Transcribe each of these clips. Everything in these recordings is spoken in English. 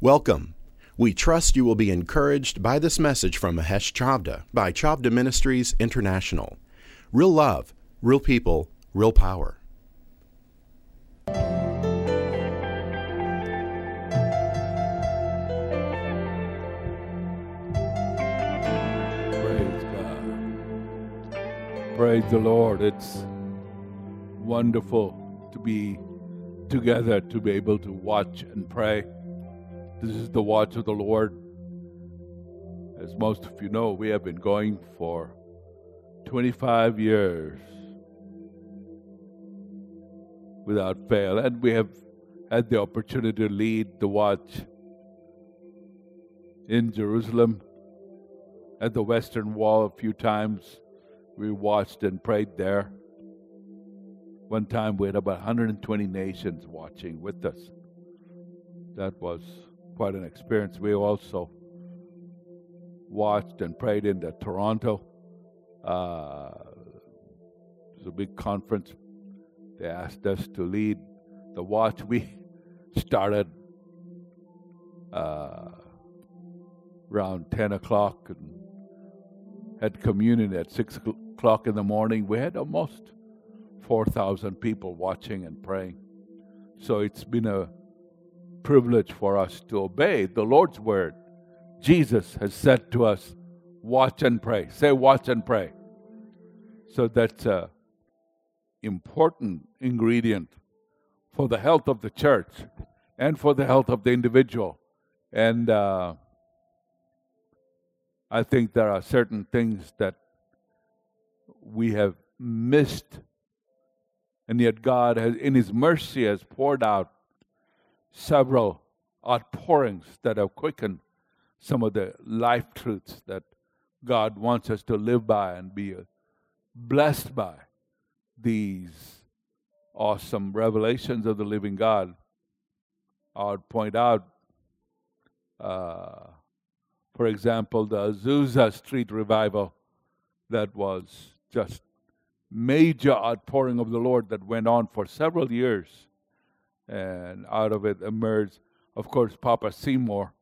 Welcome. We trust you will be encouraged by this message from Mahesh Chavda by Chavda Ministries International. Real love, real people, real power. Praise God. Praise the Lord. It's wonderful to be together, to be able to watch and pray. This is the watch of the Lord. As most of you know, we have been going for 25 years without fail, and we have had the opportunity to lead the watch in Jerusalem at the Western Wall a few times. We watched and prayed there. One time we had about 120 nations watching with us. That was quite an experience. We also watched and prayed in the Toronto. Uh, it was a big conference. They asked us to lead the watch. We started uh, around 10 o'clock and had communion at 6 o'clock in the morning. We had almost 4,000 people watching and praying. So it's been a privilege for us to obey the Lord's word. Jesus has said to us, Watch and pray. Say, Watch and pray. So that's an important ingredient for the health of the church and for the health of the individual. And uh, I think there are certain things that we have missed, and yet God has, in His mercy, has poured out several outpourings that have quickened some of the life truths that God wants us to live by and be blessed by these awesome revelations of the living God. I would point out, uh, for example, the Azusa Street revival that was just major outpouring of the Lord that went on for several years. And out of it emerged, of course, Papa Seymour,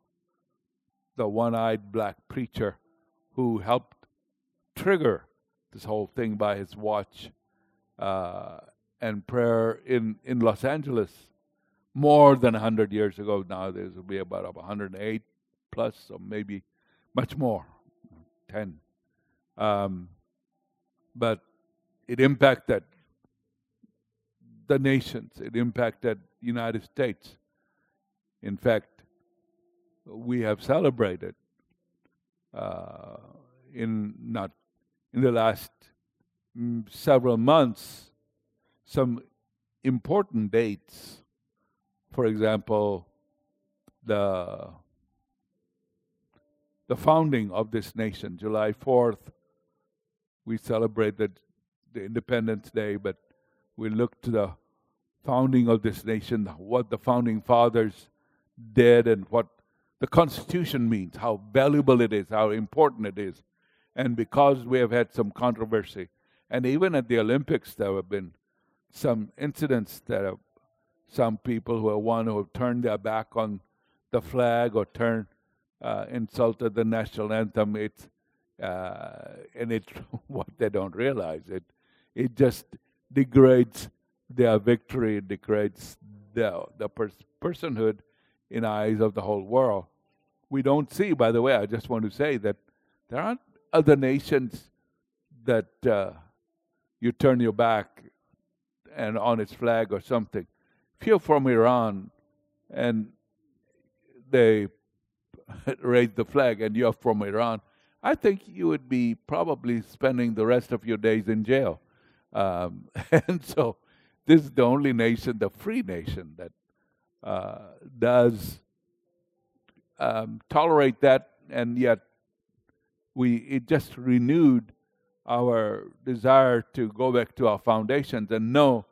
the one eyed black preacher who helped trigger this whole thing by his watch uh, and prayer in, in Los Angeles more than 100 years ago. Now will be about 108 plus, or maybe much more, 10. Um, but it impacted the nations. It impacted United States. In fact, we have celebrated uh, in not in the last mm, several months some important dates. For example, the the founding of this nation, July fourth, we celebrated the Independence Day, but we look to the founding of this nation, what the founding fathers did, and what the Constitution means, how valuable it is, how important it is. And because we have had some controversy, and even at the Olympics, there have been some incidents that have some people who are one who have turned their back on the flag or turned uh, insulted the national anthem. It's uh, and it's what they don't realize. It it just degrades their victory, degrades the the pers- personhood in eyes of the whole world. We don't see, by the way. I just want to say that there aren't other nations that uh, you turn your back and on its flag or something. If you're from Iran and they raise the flag and you're from Iran, I think you would be probably spending the rest of your days in jail. Um, and so, this is the only nation, the free nation, that uh, does um, tolerate that, and yet we it just renewed our desire to go back to our foundations and know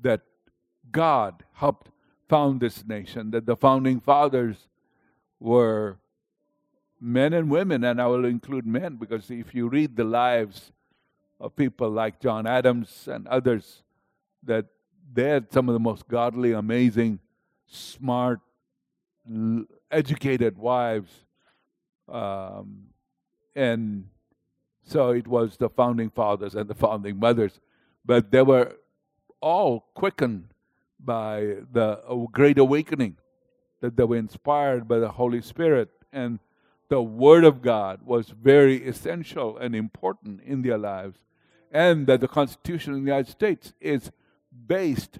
that God helped found this nation, that the founding fathers were men and women, and I will include men because if you read the lives of people like John Adams and others, that they had some of the most godly, amazing, smart, educated wives, um, and so it was the founding fathers and the founding mothers, but they were all quickened by the great awakening that they were inspired by the Holy Spirit. And the Word of God was very essential and important in their lives, and that the Constitution of the United States is based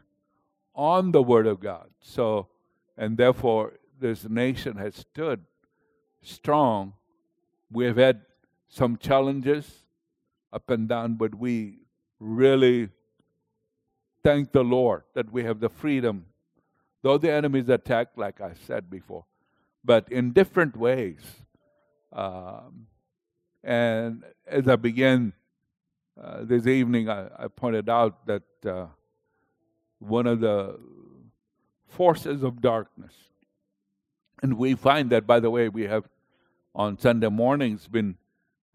on the Word of God. So, and therefore, this nation has stood strong. We have had some challenges up and down, but we really thank the Lord that we have the freedom. Though the enemy is attacked, like I said before, but in different ways. Um, and as I began uh, this evening, I, I, pointed out that uh, one of the forces of darkness, and we find that, by the way, we have on Sunday mornings been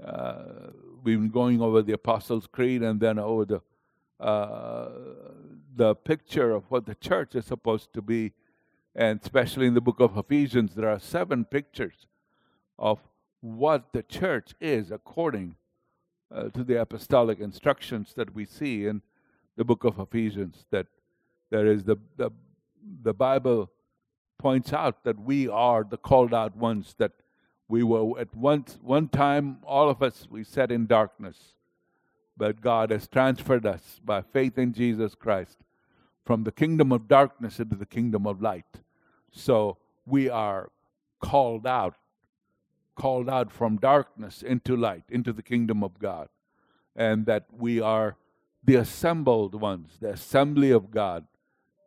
uh, we've been going over the Apostles' Creed and then over the uh, the picture of what the church is supposed to be, and especially in the book of Ephesians, there are seven pictures of what the church is according uh, to the apostolic instructions that we see in the book of Ephesians. That there is the, the the Bible points out that we are the called out ones. That we were at one one time, all of us we sat in darkness, but God has transferred us by faith in Jesus Christ from the kingdom of darkness into the kingdom of light. So we are called out called out from darkness into light, into the kingdom of God, and that we are the assembled ones, the assembly of God.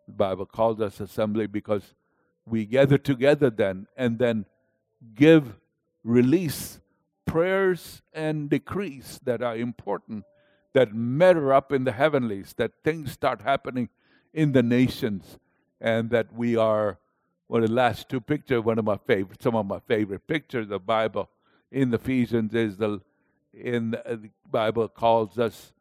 The Bible calls us assembly because we gather together then and then give, release prayers and decrees that are important, that matter up in the heavenlies, that things start happening in the nations, and that we are of the last two pictures, one of my favorite, some of my favorite pictures of the Bible in Ephesians is the in uh, the Bible calls us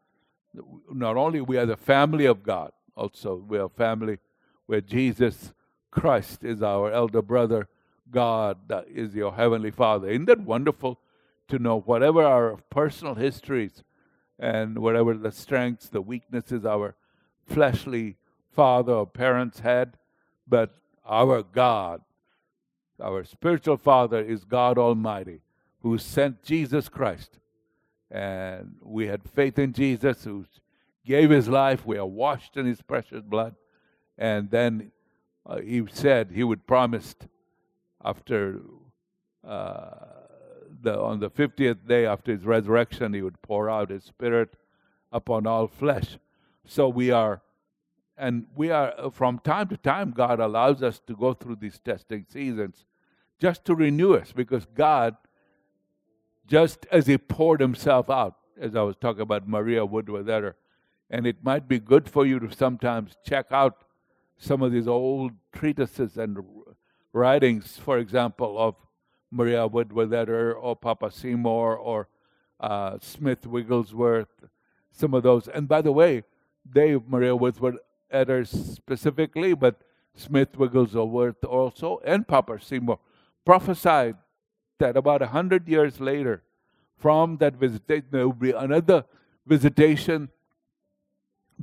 not only we are the family of God, also we are family where Jesus Christ is our elder brother, God is your heavenly Father. Isn't that wonderful to know whatever our personal histories and whatever the strengths, the weaknesses our fleshly father or parents had, but our God, our spiritual Father is God Almighty, who sent Jesus Christ. And we had faith in Jesus, who gave his life. We are washed in his precious blood. And then uh, he said he would promise after uh, the, on the 50th day after his resurrection, he would pour out his spirit upon all flesh. So we are and we are, uh, from time to time, God allows us to go through these testing seasons just to renew us because God, just as He poured Himself out, as I was talking about Maria Woodworth-Etter, and it might be good for you to sometimes check out some of these old treatises and writings, for example, of Maria Woodworth-Etter or Papa Seymour or uh, Smith Wigglesworth, some of those. And by the way, they, Maria Woodworth Etter specifically, but Smith Wigglesworth also, and Papa Seymour prophesied that about a hundred years later, from that visitation, there would be another visitation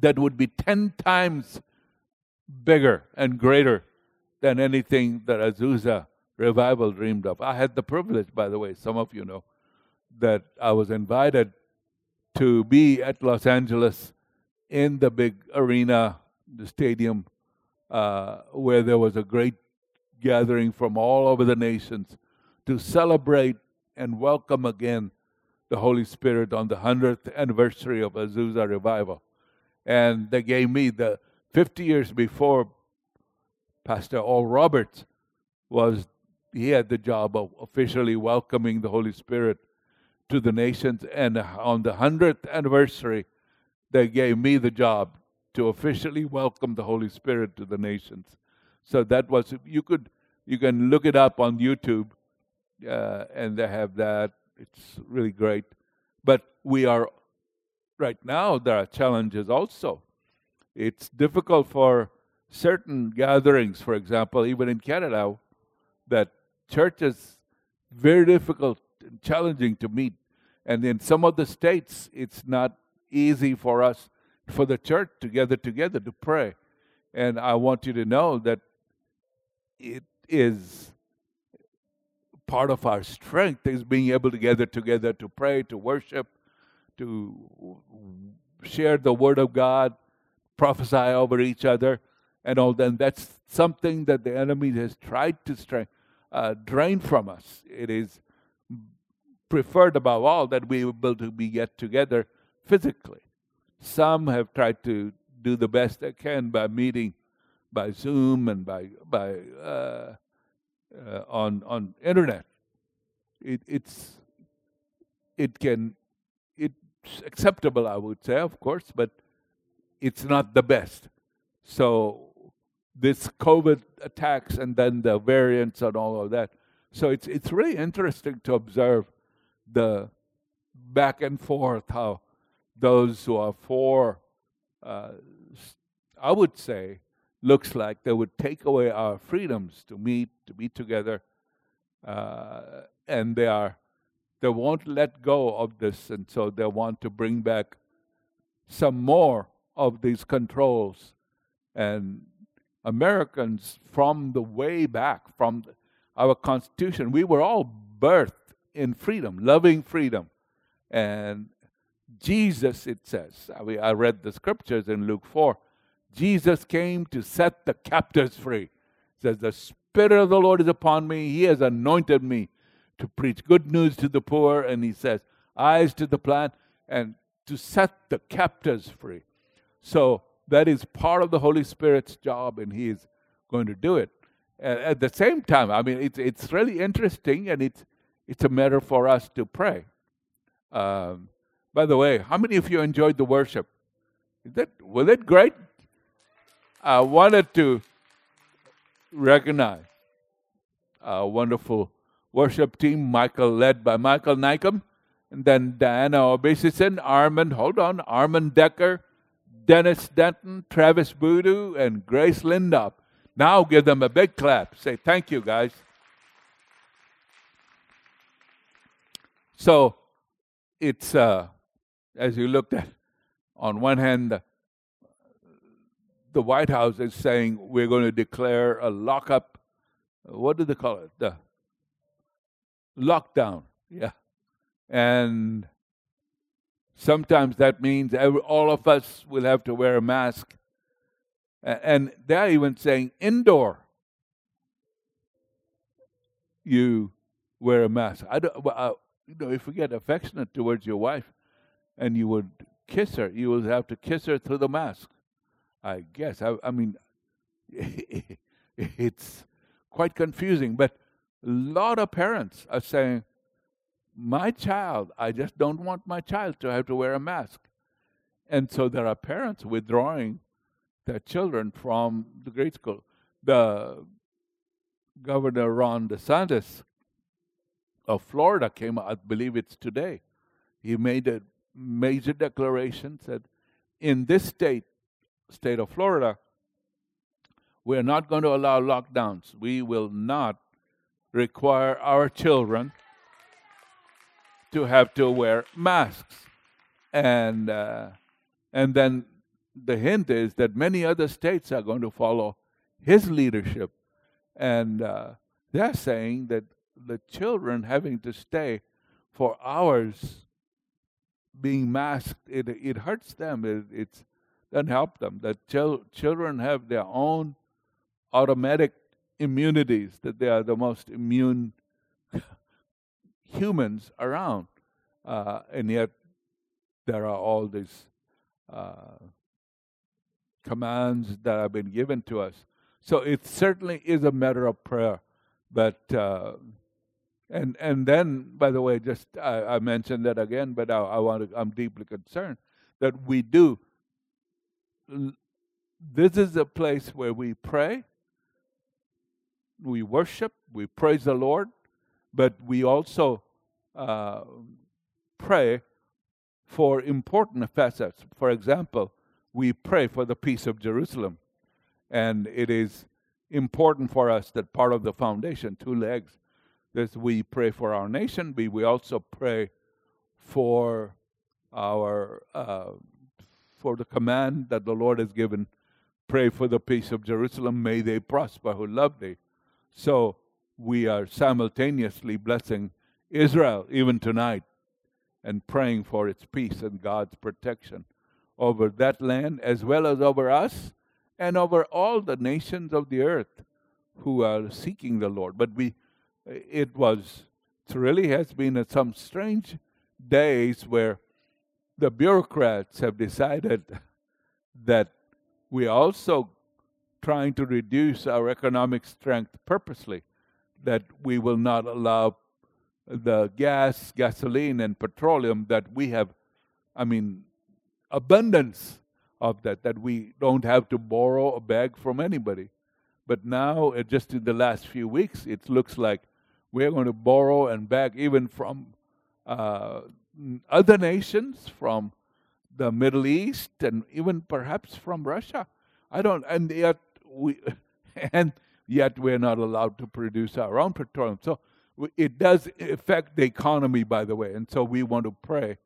that would be ten times bigger and greater than anything that Azusa revival dreamed of. I had the privilege, by the way, some of you know, that I was invited to be at Los Angeles in the big arena the stadium uh, where there was a great gathering from all over the nations to celebrate and welcome again the Holy Spirit on the 100th anniversary of Azusa revival. And they gave me the 50 years before Pastor Oral Roberts was, he had the job of officially welcoming the Holy Spirit to the nations. And on the 100th anniversary, they gave me the job to officially welcome the Holy Spirit to the nations. So that was you could you can look it up on YouTube, uh, and they have that. It's really great. But we are right now there are challenges also. It's difficult for certain gatherings, for example, even in Canada, that church is very difficult and challenging to meet. And in some of the states, it's not easy for us, for the church to gather together to pray. And I want you to know that it is part of our strength is being able to gather together to pray, to worship, to share the word of God, prophesy over each other, and all that. That's something that the enemy has tried to stra- uh, drain from us. It is preferred above all that we able to be get together physically. Some have tried to do the best they can by meeting by Zoom and by by uh, uh, on on internet. It, it's it can acceptable, I would say, of course, but it's not the best. So this COVID attacks and then the variants and all of that. So it's it's really interesting to observe the back and forth how those who are for, uh, I would say, looks like they would take away our freedoms to meet, to be together, uh, and they are they won't let go of this, and so they want to bring back some more of these controls. And Americans, from the way back, from our Constitution, we were all birthed in freedom, loving freedom, and Jesus, it says, I, I read the scriptures in Luke 4 Jesus came to set the captives free. It says, The Spirit of the Lord is upon me. He has anointed me to preach good news to the poor. And he says, Eyes to the blind and to set the captives free. So that is part of the Holy Spirit's job, and He is going to do it. at the same time, I mean, it's, it's really interesting, and it's, it's a matter for us to pray. Um, by the way, how many of you enjoyed the worship? Is that, was it great? I wanted to recognize a wonderful worship team, Michael led by Michael Nykum, and then Diana Obesison, Armand, hold on, Armand Decker, Dennis Denton, Travis Voodoo, and Grace Lindop. Now give them a big clap. Say thank you, guys. So it's uh, as you looked at, on one hand, the White House is saying we're going to declare a lockup. What do they call it? The lockdown. Yeah. And sometimes that means every, all of us will have to wear a mask. And they're even saying indoor, you wear a mask. I don't, uh, you know, if you get affectionate towards your wife and you would kiss her, you would have to kiss her through the mask. I guess. I, I mean, it's quite confusing, but lot of parents are saying, My child, I just don't want my child to have to wear a mask. And so there are parents withdrawing their children from the grade school. The Governor Ron DeSantis of Florida came, out, I believe it's today. He made a major declaration, said, in this state, state of Florida, we're not going to allow lockdowns. We will not require our children to have to wear masks. And, uh, and then the hint is that many other states are going to follow his leadership. And uh, they're saying that the children having to stay for hours being masked, it, it hurts them. It, it's, doesn't help them. That chil- children have their own automatic immunities, that they are the most immune humans around. Uh, and yet, there are all these uh, commands that have been given to us. So it certainly is a matter of prayer. But uh, and and then, by the way, just I, I mentioned that again, but I, I want to, I'm deeply concerned that we do this is a place where we pray, we worship, we praise the Lord, but we also uh, pray for important facets. For example, we pray for the peace of Jerusalem, and it is important for us that part of the foundation, two legs, is we pray for our nation, but we also pray for our uh, for the command that the Lord has given. Pray for the peace of Jerusalem. May they prosper who love thee. So we are simultaneously blessing Israel even tonight and praying for its peace and God's protection over that land as well as over us and over all the nations of the earth who are seeking the Lord. But we, it was, it really has been some strange days where the bureaucrats have decided that we also trying to reduce our economic strength purposely, that we will not allow the gas, gasoline, and petroleum that we have, I mean, abundance of that, that we don't have to borrow or beg from anybody. But now, uh, just in the last few weeks, it looks like we're going to borrow and beg even from uh, other nations, from the Middle East, and even perhaps from Russia. I don't, and yet we, and yet we're not allowed to produce our own petroleum. So it does affect the economy, by the way. And so we want to pray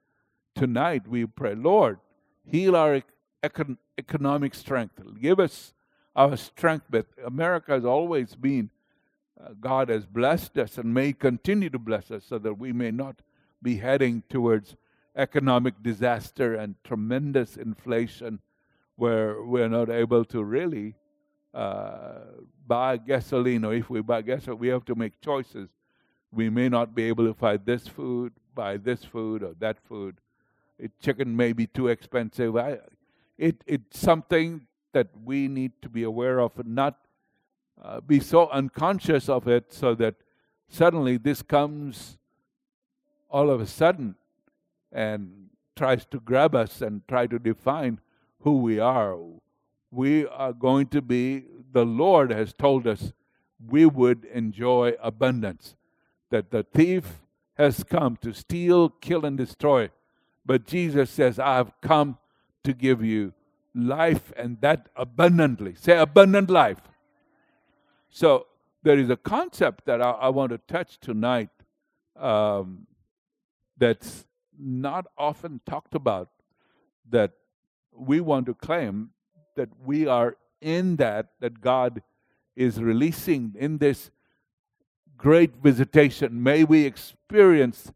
tonight. We pray, Lord, heal our econ- economic strength. Give us our strength. But America has always been, uh, God has blessed us and may continue to bless us so that we may not be heading towards economic disaster and tremendous inflation where we're not able to really uh, buy gasoline, or if we buy gasoline, we have to make choices. We may not be able to buy this food, buy this food, or that food. It, chicken may be too expensive. I, it, it's something that we need to be aware of and not uh, be so unconscious of it so that suddenly this comes all of a sudden and tries to grab us and try to define who we are. We are going to be, the Lord has told us we would enjoy abundance, that the thief has come to steal, kill, and destroy. But Jesus says, I have come to give you life and that abundantly. Say abundant life. So there is a concept that I, I want to touch tonight um, that's not often talked about that we want to claim that we are in that, that God is releasing in this great visitation. May we experience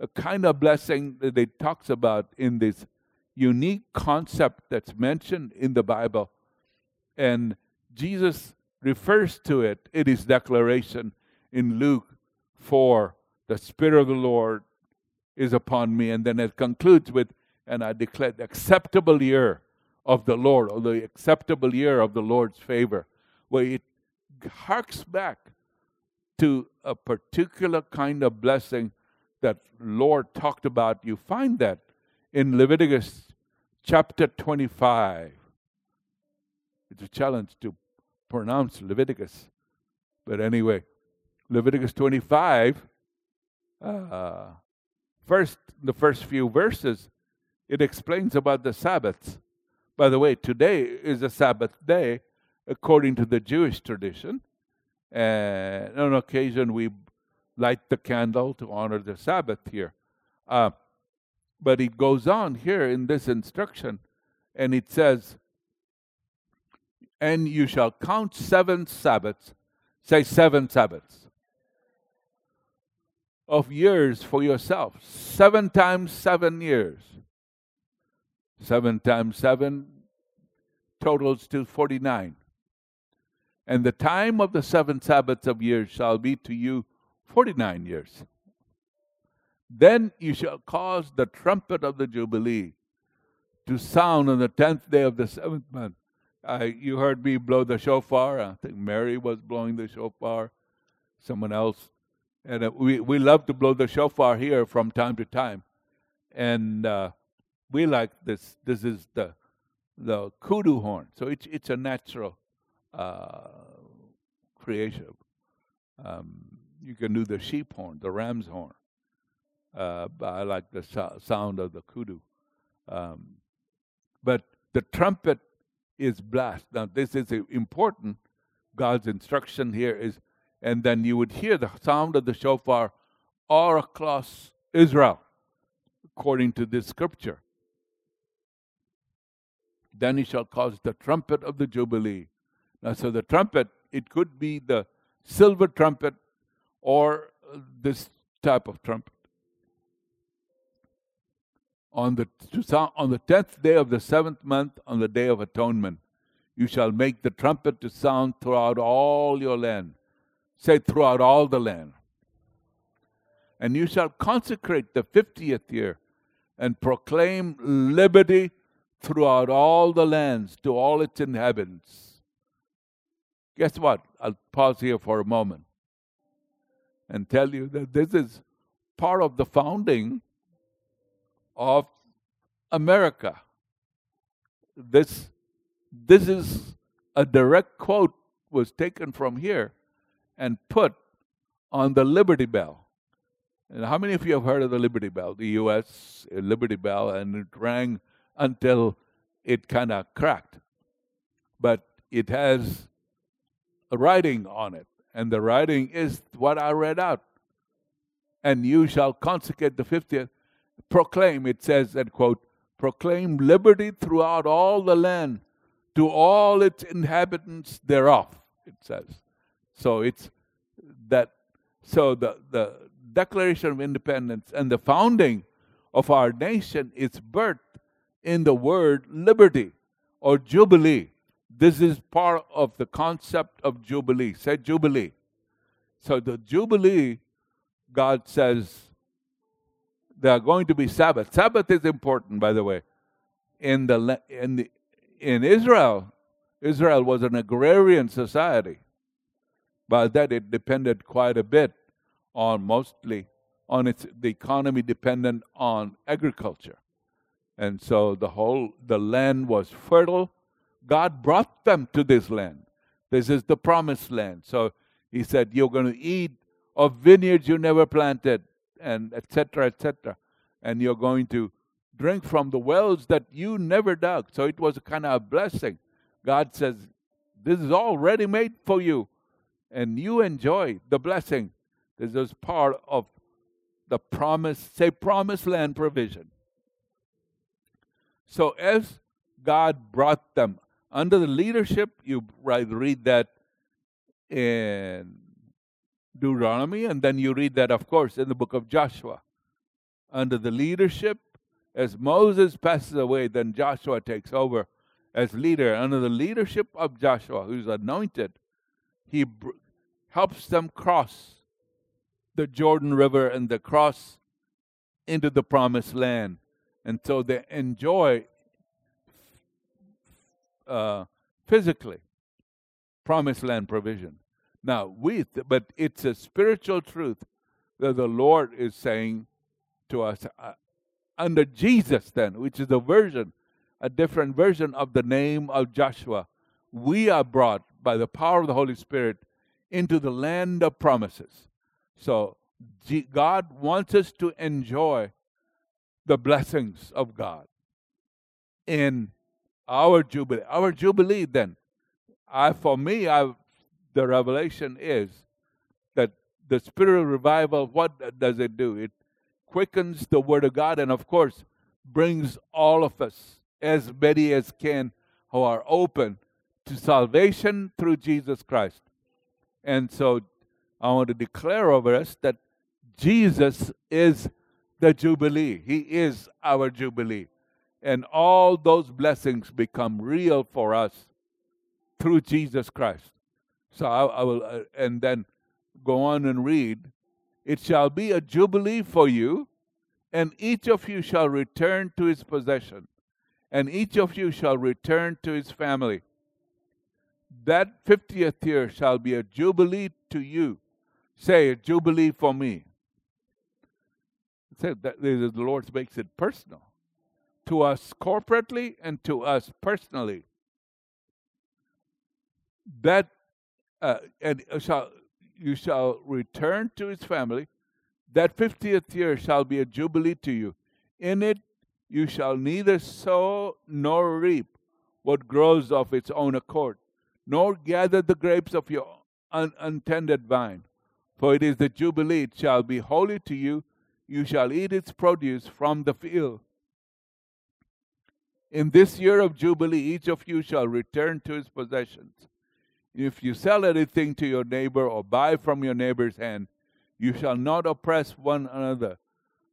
a kind of blessing that it talks about in this unique concept that's mentioned in the Bible. And Jesus refers to it in his declaration in Luke 4 the Spirit of the Lord is upon me. And then it concludes with, and I declare the acceptable year of the Lord, or the acceptable year of the Lord's favor, where it harks back to a particular kind of blessing that Lord talked about. You find that in Leviticus chapter 25. It's a challenge to pronounce Leviticus. But anyway, Leviticus 25, uh, first, the first few verses, it explains about the Sabbaths. By the way, today is a Sabbath day according to the Jewish tradition. And on occasion, we light the candle to honor the Sabbath here. Uh, but it goes on here in this instruction, and it says, And you shall count seven Sabbaths, say seven Sabbaths, of years for yourself. Seven times seven years. Seven times seven totals to 49. And the time of the seven Sabbaths of years shall be to you 49 years. Then you shall cause the trumpet of the Jubilee to sound on the tenth day of the seventh month. Uh, you heard me blow the shofar. I think Mary was blowing the shofar, someone else. And uh, we, we love to blow the shofar here from time to time. And uh, we like this. This is the the kudu horn. So it's, it's a natural uh, creation. Um, you can do the sheep horn, the ram's horn. Uh, I like the so- sound of the kudu. Um, but the trumpet is blast. Now, this is important God's instruction here is, and then you would hear the sound of the shofar all across Israel, according to this scripture. Then he shall cause the trumpet of the Jubilee. Now, so the trumpet, it could be the silver trumpet or uh, this type of trumpet. On the, on the tenth day of the seventh month, on the day of atonement, you shall make the trumpet to sound throughout all your land. Say, throughout all the land. And you shall consecrate the fiftieth year and proclaim liberty throughout all the lands to all its inhabitants. Guess what? I'll pause here for a moment and tell you that this is part of the founding of America. This, this is a direct quote was taken from here and put on the Liberty Bell. And how many of you have heard of the Liberty Bell? The U.S. Uh, Liberty Bell, and it rang until it kind of cracked. But it has a writing on it, and the writing is what I read out. And you shall consecrate the 50th, proclaim, it says, and quote, proclaim liberty throughout all the land to all its inhabitants thereof, it says. So it's that, so the, the Declaration of Independence and the founding of our nation is birthed in the word liberty or jubilee. This is part of the concept of jubilee. Say jubilee. So the jubilee, God says, there are going to be Sabbath. Sabbath is important, by the way. In the in the in Israel, Israel was an agrarian society. By that, it depended quite a bit on mostly on its the economy dependent on agriculture. And so the whole the land was fertile. God brought them to this land. This is the promised land. So he said, You're going to eat of vineyards you never planted, and etc. etc. And you're going to drink from the wells that you never dug. So it was kind of a blessing. God says, This is all ready made for you. And you enjoy the blessing. This is part of the promise, say promised land provision. So as God brought them under the leadership, you read that in Deuteronomy, and then you read that, of course, in the book of Joshua. Under the leadership, as Moses passes away, then Joshua takes over as leader. Under the leadership of Joshua, who's anointed, he br- helps them cross the Jordan River and the cross into the promised land and so they enjoy uh, physically promised land provision. Now, we, but it's a spiritual truth that the Lord is saying to us uh, under Jesus, then, which is a version, a different version of the name of Joshua. We are brought by the power of the Holy Spirit into the land of promises. So, God wants us to enjoy the blessings of God in our jubilee. Our jubilee, then, I for me, I the revelation is that the spiritual revival. What does it do? It quickens the word of God, and of course, brings all of us, as many as can, who are open to salvation through Jesus Christ. And so, I want to declare over us that Jesus is the Jubilee. He is our Jubilee. And all those blessings become real for us through Jesus Christ. So I, I will, uh, and then go on and read. It shall be a Jubilee for you, and each of you shall return to his possession, and each of you shall return to his family. That 50th year shall be a Jubilee to you. Say, a Jubilee for me said that the Lord makes it personal to us corporately and to us personally. That uh, and shall you shall return to his family. That fiftieth year shall be a jubilee to you. In it you shall neither sow nor reap what grows of its own accord, nor gather the grapes of your un- untended vine. For it is the Jubilee, it shall be holy to you. You shall eat its produce from the field. In this year of Jubilee, each of you shall return to his possessions. If you sell anything to your neighbor or buy from your neighbor's hand, you shall not oppress one another.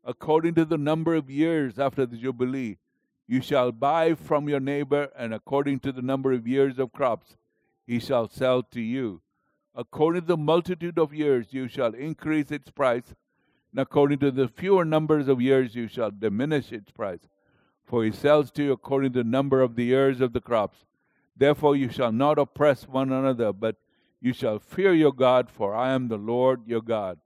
According to the number of years after the Jubilee, you shall buy from your neighbor, and according to the number of years of crops, he shall sell to you. According to the multitude of years, you shall increase its price, and according to the fewer numbers of years, you shall diminish its price. For he sells to you according to the number of the years of the crops. Therefore, you shall not oppress one another, but you shall fear your God, for I am the Lord your God.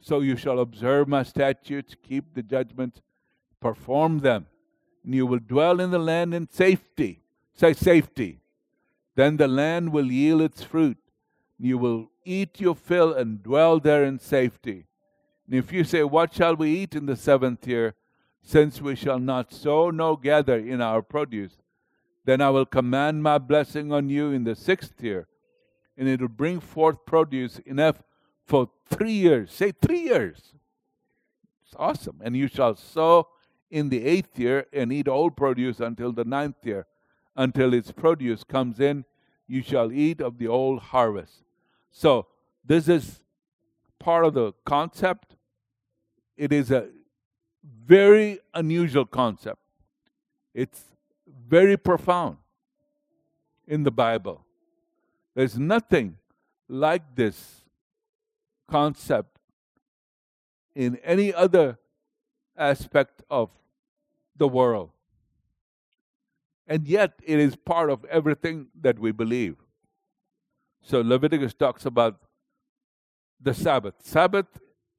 So you shall observe my statutes, keep the judgments, perform them, and you will dwell in the land in safety. Say safety. Then the land will yield its fruit. You will eat your fill and dwell there in safety. And if you say, What shall we eat in the seventh year? Since we shall not sow nor gather in our produce, then I will command my blessing on you in the sixth year, and it will bring forth produce enough for three years. Say three years. It's awesome. And you shall sow in the eighth year and eat all produce until the ninth year. Until its produce comes in, you shall eat of the old harvest. So, this is part of the concept. It is a very unusual concept. It's very profound in the Bible. There's nothing like this concept in any other aspect of the world. And yet, it is part of everything that we believe. So, Leviticus talks about the Sabbath. Sabbath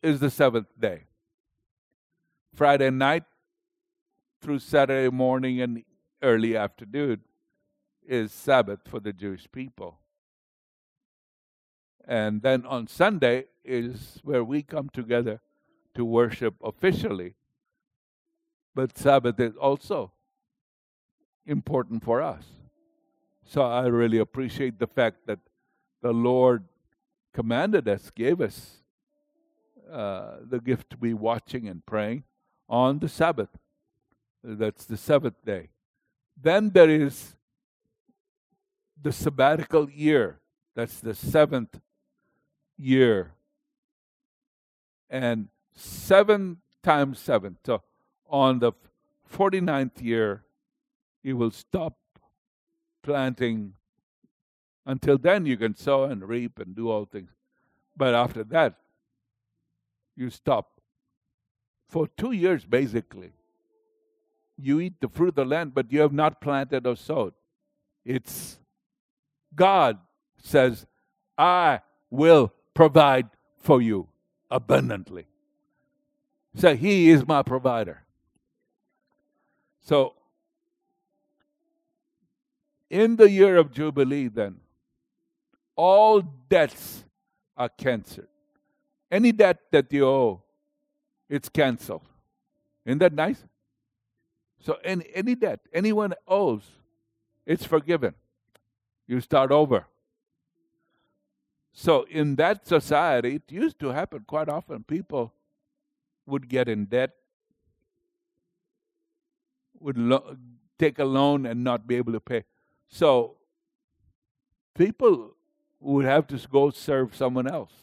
is the seventh day. Friday night through Saturday morning and early afternoon is Sabbath for the Jewish people. And then on Sunday is where we come together to worship officially. But Sabbath is also important for us. So I really appreciate the fact that the Lord commanded us, gave us uh, the gift to be watching and praying on the Sabbath. That's the seventh day. Then there is the sabbatical year. That's the seventh year. And seven times seven. So on the 49th year, you will stop planting. Until then, you can sow and reap and do all things. But after that, you stop. For two years, basically, you eat the fruit of the land, but you have not planted or sowed. It's God says, I will provide for you abundantly. So he is my provider. So in the year of Jubilee, then, all debts are canceled. Any debt that you owe, it's canceled. Isn't that nice? So any, any debt anyone owes, it's forgiven. You start over. So in that society, it used to happen quite often. People would get in debt, would lo- take a loan and not be able to pay. So people would have to go serve someone else.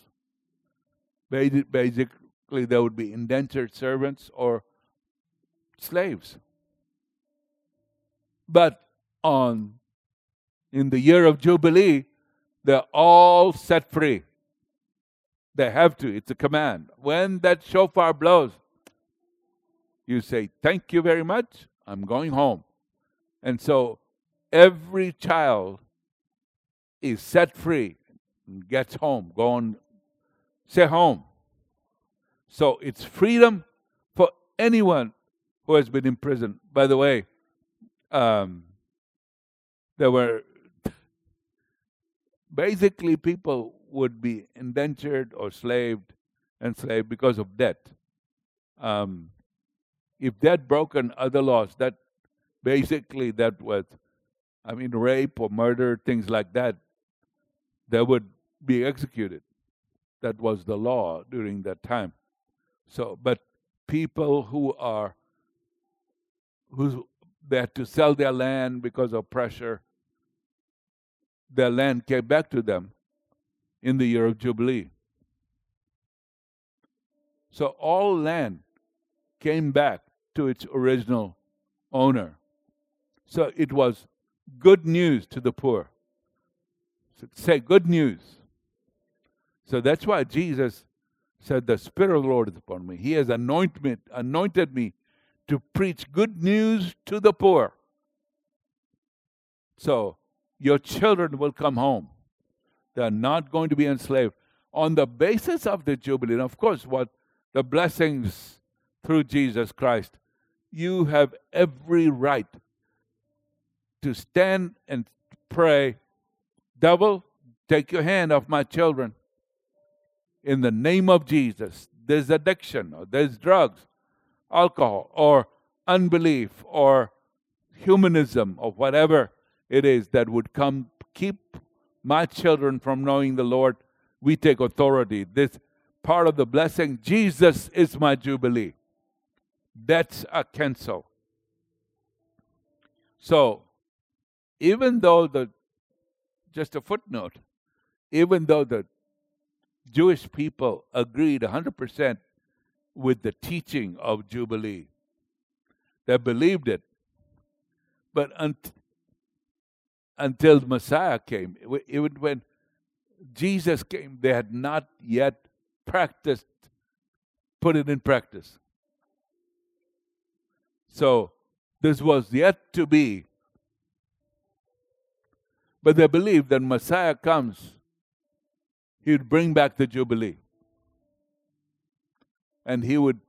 Basically, there would be indentured servants or slaves. But on in the year of Jubilee, they're all set free. They have to, it's a command. When that shofar blows, you say, Thank you very much, I'm going home. And so every child is set free and gets home, going, say home. So it's freedom for anyone who has been in prison. By the way, um, there were basically people would be indentured or slaved, enslaved because of debt. Um, if that broken other laws, that basically that was, I mean, rape or murder, things like that, they would be executed. That was the law during that time. So, but people who are who they had to sell their land because of pressure, their land came back to them in the year of Jubilee. So all land came back to its original owner. So it was good news to the poor. So say good news. So that's why Jesus said, The Spirit of the Lord is upon me. He has anointed me, anointed me to preach good news to the poor. So your children will come home. They're not going to be enslaved. On the basis of the Jubilee, and of course, what the blessings through Jesus Christ, you have every right to stand and pray, Devil, take your hand off my children. In the name of Jesus, there's addiction, or there's drugs, alcohol, or unbelief, or humanism, or whatever it is that would come keep my children from knowing the Lord. We take authority. This part of the blessing, Jesus is my jubilee. That's a cancel. So, even though the, just a footnote, even though the Jewish people agreed 100% with the teaching of Jubilee, they believed it. But un- until Messiah came, even when Jesus came, they had not yet practiced, put it in practice. So this was yet to be. But they believed that Messiah comes, he would bring back the Jubilee. And he would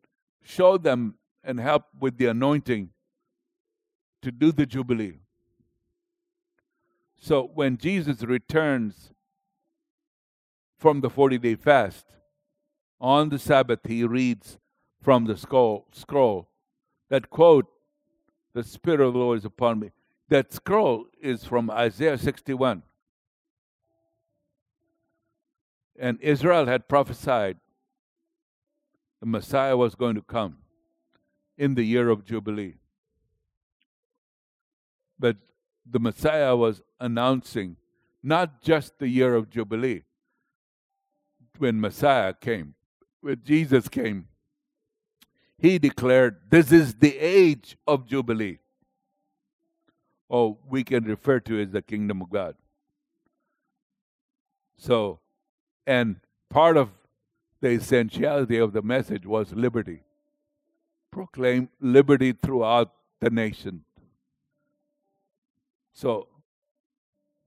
show them and help with the anointing to do the Jubilee. So when Jesus returns from the 40 day fast, on the Sabbath he reads from the scroll, scroll that quote, The Spirit of the Lord is upon me. That scroll is from Isaiah 61. And Isaiah had prophesied the Messiah was going to come in the year of Jubilee. But the Messiah was announcing not just the year of Jubilee when Messiah came, when Jesus came, he declared, This is the age of Jubilee. Or we can refer to as the kingdom of God. So, and part of the essentiality of the message was liberty. Proclaim liberty throughout the nation. So,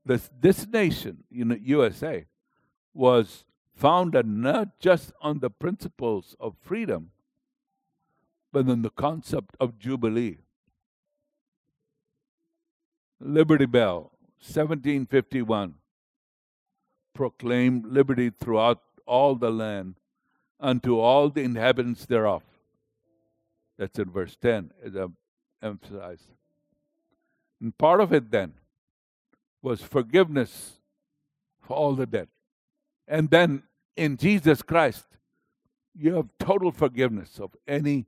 this, this nation, you know, USA, was founded not just on the principles of freedom, but on the concept of Jubilee. Liberty Bell, 1751, proclaimed liberty throughout all the land unto all the inhabitants thereof. That's in verse 10, as I emphasized. And part of it then was forgiveness for all the debt. And then in Jesus Christ, you have total forgiveness of any.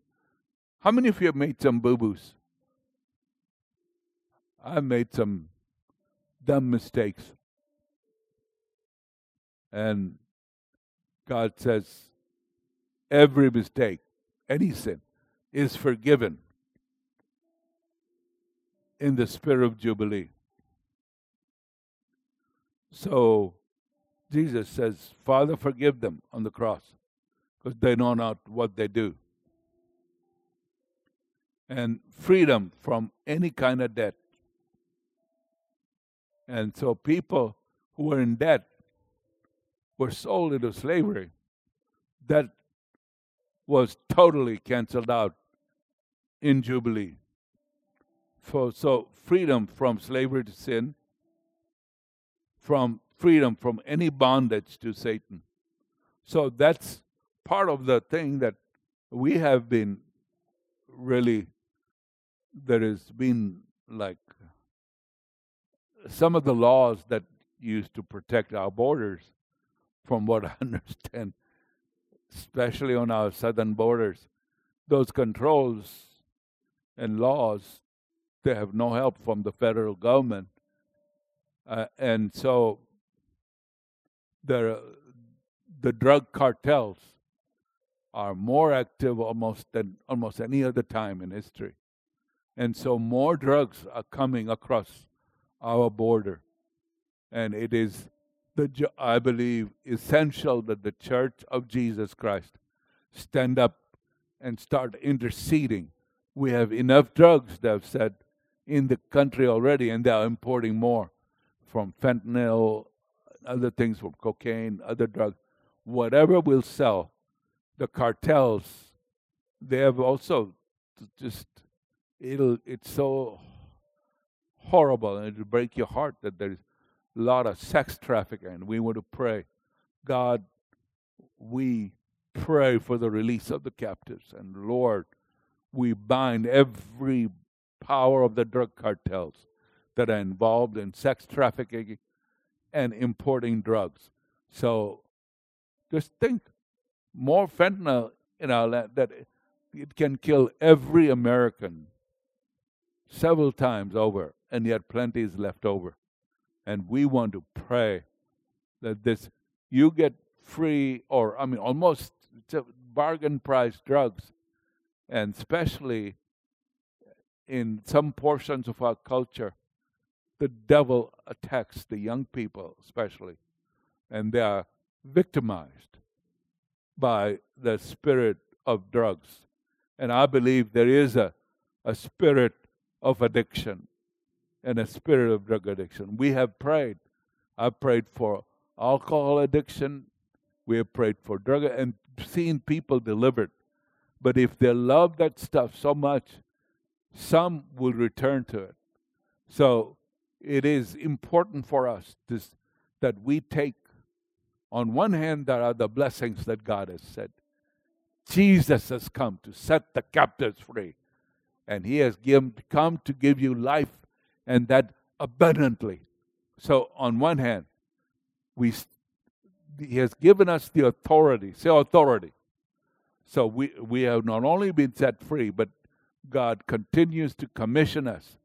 How many of you have made some boo boos? I've made some dumb mistakes. And God says every mistake, any sin, is forgiven in the spirit of Jubilee. So Jesus says, Father, forgive them on the cross because they know not what they do. And freedom from any kind of debt. And so people who were in debt were sold into slavery. That was totally canceled out in Jubilee. For, so freedom from slavery to sin, from freedom from any bondage to Satan. So that's part of the thing that we have been really, there has been like some of the laws that used to protect our borders, from what I understand, especially on our southern borders. Those controls and laws, they have no help from the federal government. Uh, and so the, the drug cartels are more active almost than almost any other time in history. And so more drugs are coming across our border. And it is, the, I believe, essential that the Church of Jesus Christ stand up and start interceding. We have enough drugs, they've said, in the country already, and they are importing more from fentanyl, other things from cocaine, other drugs. Whatever will sell, the cartels, they have also just it'll it's so horrible and it'll break your heart that there's a lot of sex trafficking. And we want to pray, God, we pray for the release of the captives. And Lord, we bind every power of the drug cartels that are involved in sex trafficking and importing drugs. So just think more fentanyl in our land that it can kill every American several times over, and yet plenty is left over. And we want to pray that this, you get free, or I mean, almost bargain price drugs, and especially in some portions of our culture, the devil attacks the young people, especially, and they are victimized by the spirit of drugs. And I believe there is a, a spirit of addiction and a spirit of drug addiction. We have prayed. I've prayed for alcohol addiction. We have prayed for drug and seen people delivered. But if they love that stuff so much, some will return to it. So it is important for us this, that we take, on one hand, there are the blessings that God has said. Jesus has come to set the captives free and he has given, come to give you life and that abundantly. So, on one hand, we, he has given us the authority, say authority. So, we, we have not only been set free, but God continues to commission us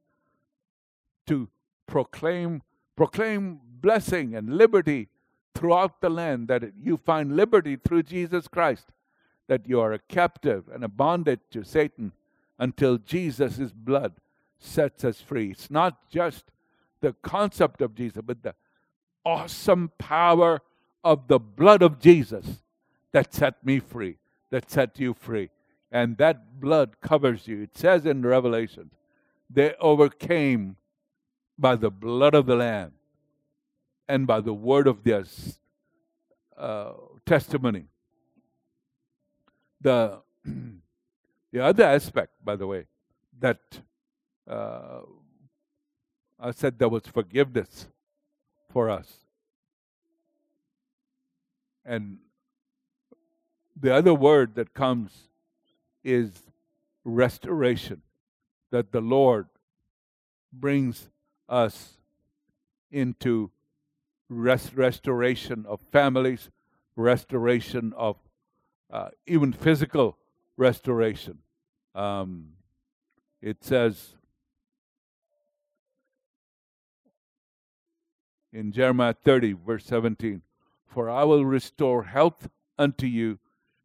to proclaim, proclaim blessing and liberty throughout the land, that you find liberty through Jesus Christ, that you are a captive and a bondage to Satan until Jesus' blood sets us free. It's not just the concept of Jesus, but the awesome power of the blood of Jesus that set me free, that set you free. And that blood covers you. It says in Revelation, they overcame by the blood of the Lamb and by the word of their uh, testimony. The The other aspect, by the way, that uh, I said there was forgiveness for us. And the other word that comes is restoration, that the Lord brings us into rest, restoration of families, restoration of uh, even physical restoration. Um, it says in Jeremiah 30, verse 17, For I will restore health unto you,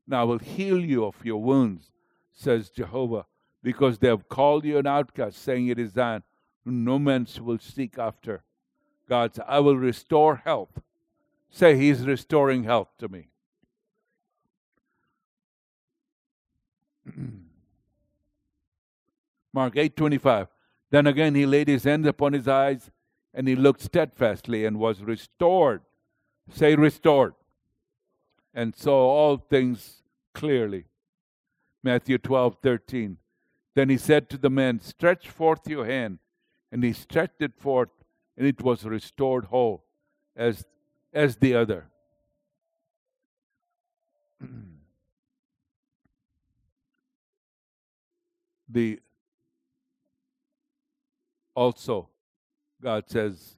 and I will heal you of your wounds, says Jehovah, because they have called you an outcast, saying it is thine, no man will seek after. God said, I will restore health. Say, He's restoring health to me. Mark 8:25. Then again he laid his hands upon his eyes and he looked steadfastly and was restored. Say restored. And saw all things clearly. Matthew 12:13. Then he said to the man, Stretch forth your hand. And he stretched it forth, and it was restored whole as, as the other. the also God says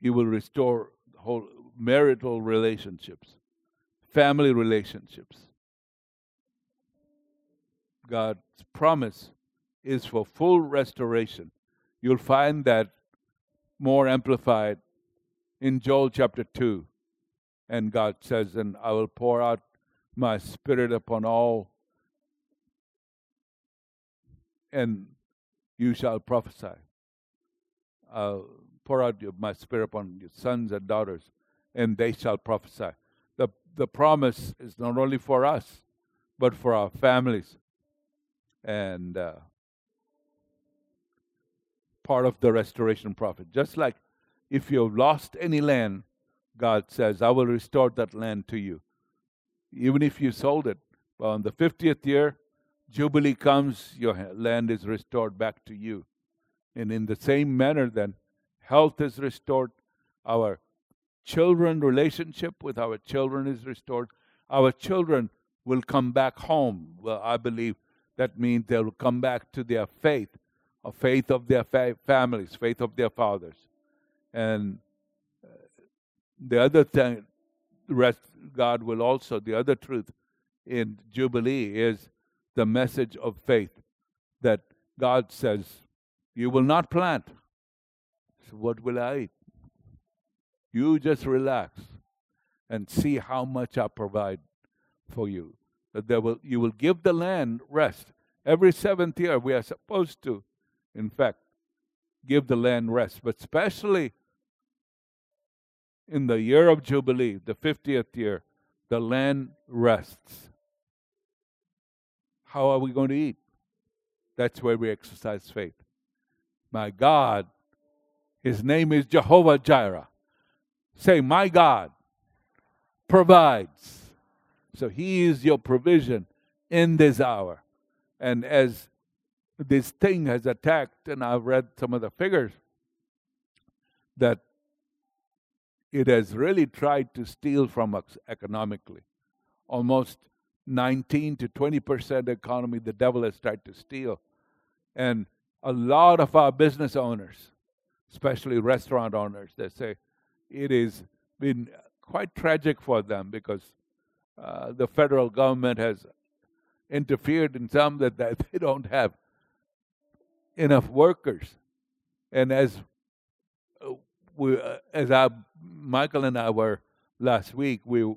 he will restore whole marital relationships, family relationships. God's promise is for full restoration. You'll find that more amplified in Joel chapter 2. And God says, And I will pour out my spirit upon all, and you shall prophesy. I'll pour out my spirit upon your sons and daughters, and they shall prophesy. The, the promise is not only for us, but for our families. And uh, part of the restoration prophet. Just like if you've lost any land, God says, I will restore that land to you. Even if you sold it. On the 50th year, Jubilee comes, your land is restored back to you. And in the same manner, then, health is restored, our children relationship with our children is restored. Our children will come back home. Well, I believe that means they will come back to their faith, a faith of their fa- families, faith of their fathers. And uh, the other thing, rest, God will also, the other truth in Jubilee is the message of faith that God says, You will not plant. So what will I eat? You just relax and see how much I provide for you. That there will, you will give the land rest. Every seventh year, we are supposed to, in fact, give the land rest, but especially in the year of Jubilee, the 50th year, the land rests. How are we going to eat? That's where we exercise faith. My God, His name is Jehovah Jireh. Say, My God provides. So He is your provision in this hour. And as this thing has attacked, and I've read some of the figures, that it has really tried to steal from us economically. Almost 19 to 20 percent economy the devil has tried to steal. And a lot of our business owners, especially restaurant owners, they say it has been quite tragic for them because uh, the federal government has interfered in some that, that they don't have enough workers. And as uh, we, uh, as our Michael and I were last week, we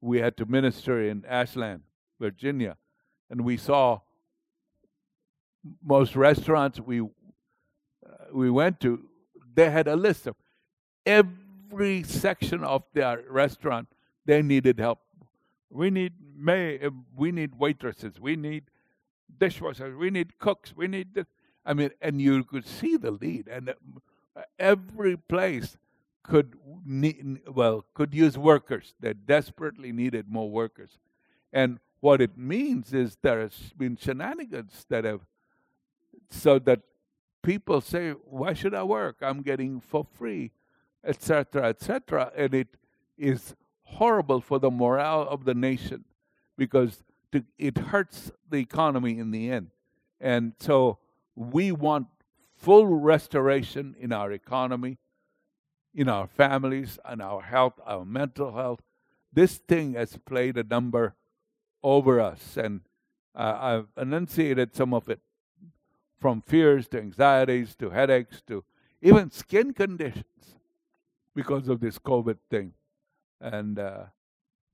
we had to minister in Ashland, Virginia, and we saw most restaurants we uh, we went to. They had a list of every section of their restaurant they needed help. We need may uh, we need waitresses. We need dishwashers. We need cooks. We need this. I mean, and you could see the lead, and uh, every place could need, well could use workers. They desperately needed more workers, and what it means is there has been shenanigans that have so that people say, "Why should I work? I'm getting for free," etc., etc., and it is horrible for the morale of the nation because to, it hurts the economy in the end, and so we want full restoration in our economy in our families and our health, our mental health. This thing has played a number over us, and uh, I've enunciated some of it from fears to anxieties to headaches to even skin conditions because of this COVID thing. And uh,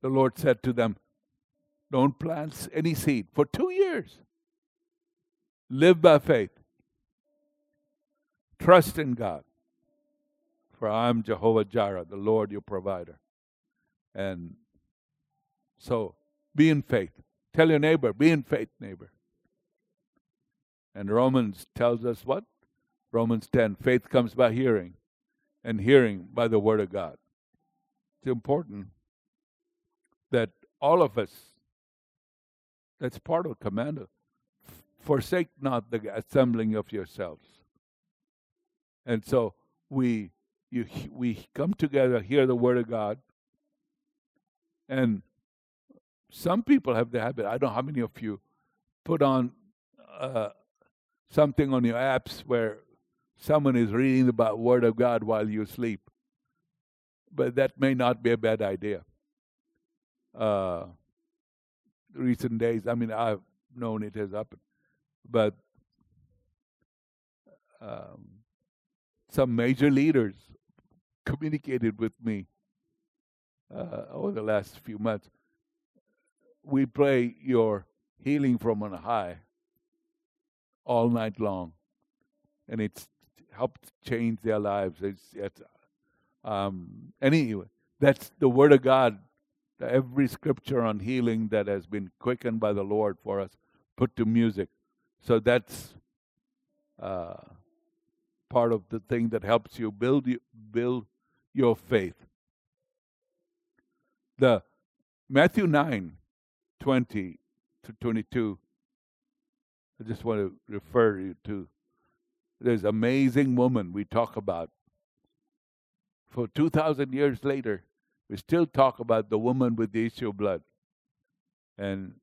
the Lord said to them, Don't plant any seed for two years. Live by faith. Trust in God for I am Jehovah Jireh, the Lord your provider. And so be in faith. Tell your neighbor, be in faith, neighbor. And Romans tells us what? Romans 10 faith comes by hearing, and hearing by the word of God. It's important that all of us, that's part of command, forsake not the assembling of yourselves. And so we you we come together, hear the word of God, and some people have the habit. I don't know how many of you put on uh, something on your apps where someone is reading the word of God while you sleep. but that may not be a bad idea. Uh, recent days, I mean, I've known it has happened, but um, some major leaders communicated with me uh, over the last few months. We pray your healing from on high all night long, and it's helped change their lives. It's, it's um, anyway, that's the word of God. Every scripture on healing that has been quickened by the Lord for us, put to music. So that's uh, part of the thing that helps you build you, build your faith. The Matthew 9, 20 to 22, I just want to refer you to this amazing woman we talk about. For 2,000 years later, we still talk about the woman with the issue of blood. And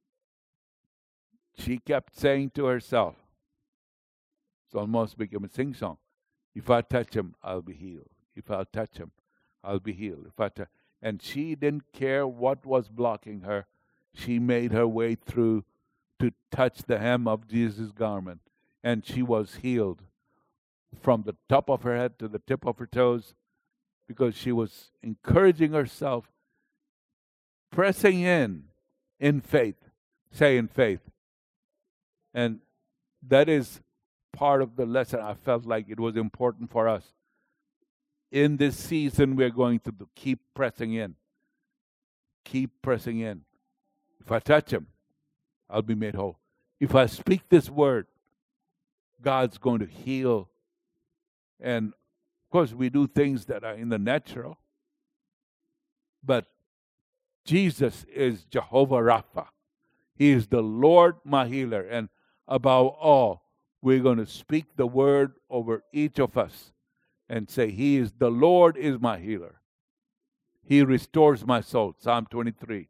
she kept saying to herself, it's almost become a sing song. If I touch him, I'll be healed. If I touch him, I'll be healed. If I touch, and she didn't care what was blocking her. She made her way through to touch the hem of Jesus' garment, and she was healed from the top of her head to the tip of her toes because she was encouraging herself, pressing in in faith. Say in faith. And that is part of the lesson. I felt like it was important for us. In this season, we're going to keep pressing in. Keep pressing in. If I touch him, I'll be made whole. If I speak this word, God's going to heal. And of course, we do things that are in the natural. But Jesus is Jehovah Rapha. He is the Lord my healer. And above all, we're going to speak the word over each of us and say, He is the Lord is my healer. He restores my soul. Psalm 23.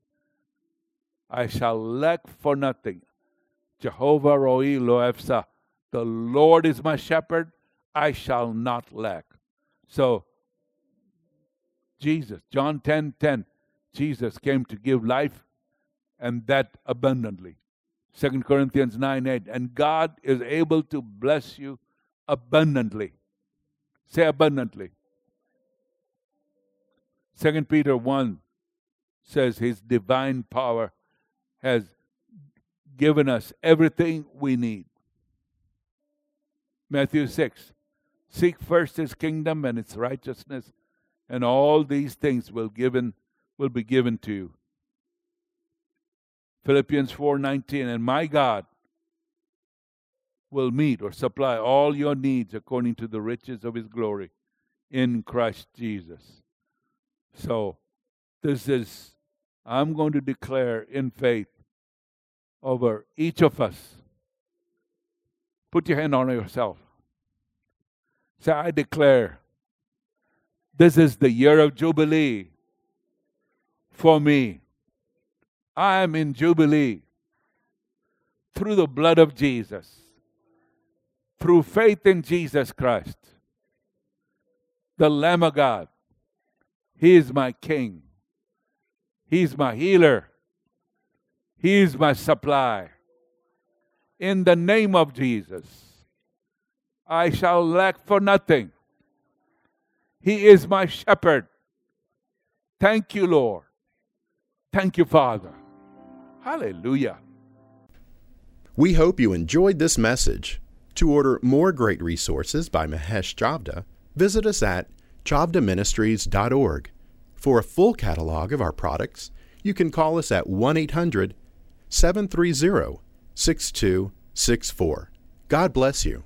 I shall lack for nothing. Jehovah Roi Loefsa. The Lord is my shepherd. I shall not lack. So, Jesus, John 10 10, Jesus came to give life and that abundantly. 2 Corinthians 9 8. And God is able to bless you abundantly. Say abundantly. 2 Peter 1 says his divine power has given us everything we need. Matthew 6 Seek first his kingdom and its righteousness, and all these things will given will be given to you. Philippians 4:19 and my God will meet or supply all your needs according to the riches of his glory in Christ Jesus. So this is I'm going to declare in faith over each of us. Put your hand on yourself. Say, I declare this is the year of Jubilee for me. I am in Jubilee through the blood of Jesus, through faith in Jesus Christ, the Lamb of God. He is my King, He is my healer, He is my supply. In the name of Jesus, I shall lack for nothing. He is my shepherd. Thank you, Lord. Thank you, Father. Hallelujah. We hope you enjoyed this message. To order more great resources by Mahesh Chavda, visit us at chavdaministries.org. For a full catalog of our products, you can call us at 1 800 730 6264. God bless you.